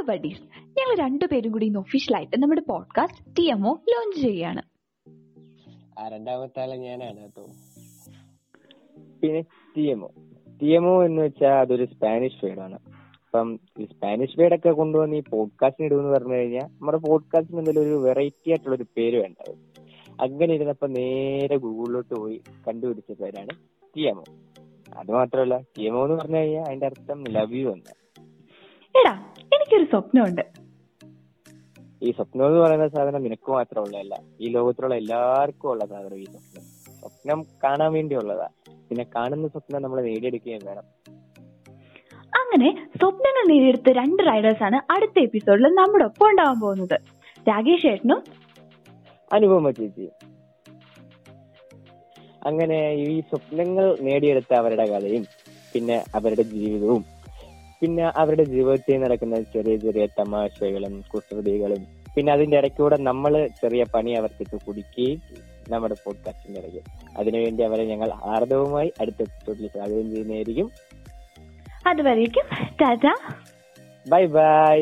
Hello buddies ഞങ്ങൾ രണ്ടുപേരും കൂടി ഇന്ന് ഒഫീഷ്യലായിട്ട് നമ്മുടെ podcast T M O launch ചെയ്യാണ് രണ്ടാമത്തെ ആളെ ഞാനാണ് കേട്ടോ. പിന്നെ T M O T M O എന്ന് വെച്ചാൽ അതൊരു സ്പാനിഷ് വേർഡാണ് അപ്പം ഈ സ്പാനിഷ് വേർഡ് ഒക്കെ കൊണ്ടുവന്ന് ഈ പോഡ്കാസ്റ്റിന് ഇടുമെന്ന് പറഞ്ഞു കഴിഞ്ഞാൽ നമ്മുടെ പോഡ്കാസ്റ്റിന് എന്തെങ്കിലും ഒരു വെറൈറ്റി ആയിട്ടുള്ള ഒരു പേര് വേണ്ടത് അങ്ങനെ ഇരുന്നപ്പോ നേരെ ഗൂഗിളിലോട്ട് പോയി കണ്ടുപിടിച്ച പേരാണ് ടി എം ഒ അത് മാത്രമല്ല ടി എം ഒ എന്ന് പറഞ്ഞു കഴിഞ്ഞാൽ അതിന്റെ അർത്ഥം ലവ് യു എന്ന് എടാ എനിക്കൊരു സ്വപ്നമുണ്ട്. ഈ സ്വപ്നം എന്ന് പറയുന്ന സാധനം നിനക്ക് മാത്രമുള്ളതല്ല ഈ ലോകത്തിലുള്ള എല്ലാവർക്കും ഉള്ള സാധനം ഈ സ്വപ്നം. സ്വപ്നം കാണാൻ വേണ്ടിയുള്ളതാ. പിന്നെ കാണുന്ന സ്വപ്നം നമ്മൾ നേടിയെടുക്കുകയും വേണം. അങ്ങനെ സ്വപ്നങ്ങൾ നേടിയെടുത്ത രണ്ട് റൈഡേഴ്സ് ആണ് അടുത്ത എപ്പിസോഡിൽ നമ്മുടെ ഒപ്പം ഉണ്ടാവാൻ പോകുന്നത്. രാകേഷ് ഏട്ടനും അനുപമ ചേച്ചി. അങ്ങനെ ഈ സ്വപ്നങ്ങൾ നേടിയെടുത്ത അവരുടെ കഥയും പിന്നെ അവരുടെ ജീവിതവും പിന്നെ അവരുടെ ജീവിതത്തിൽ നടക്കുന്ന ചെറിയ ചെറിയ തമാശകളും കുസൃതികളും പിന്നെ അതിന്റെ ഇടയ്ക്കൂടെ നമ്മൾ ചെറിയ പണി അവർക്ക് കുടിക്കുകയും നമ്മുടെ പോഡ്കാസ്റ്റിന്റെ ഇടയ്ക്ക്. അതിനുവേണ്ടി അവരെ ഞങ്ങൾ ആർദവുമായി അടുത്ത എപ്പിസോഡിൽ സ്വാഗതം ചെയ്യുന്നതായിരിക്കും. അതുവരേക്കും ടാറ്റ. Bye bye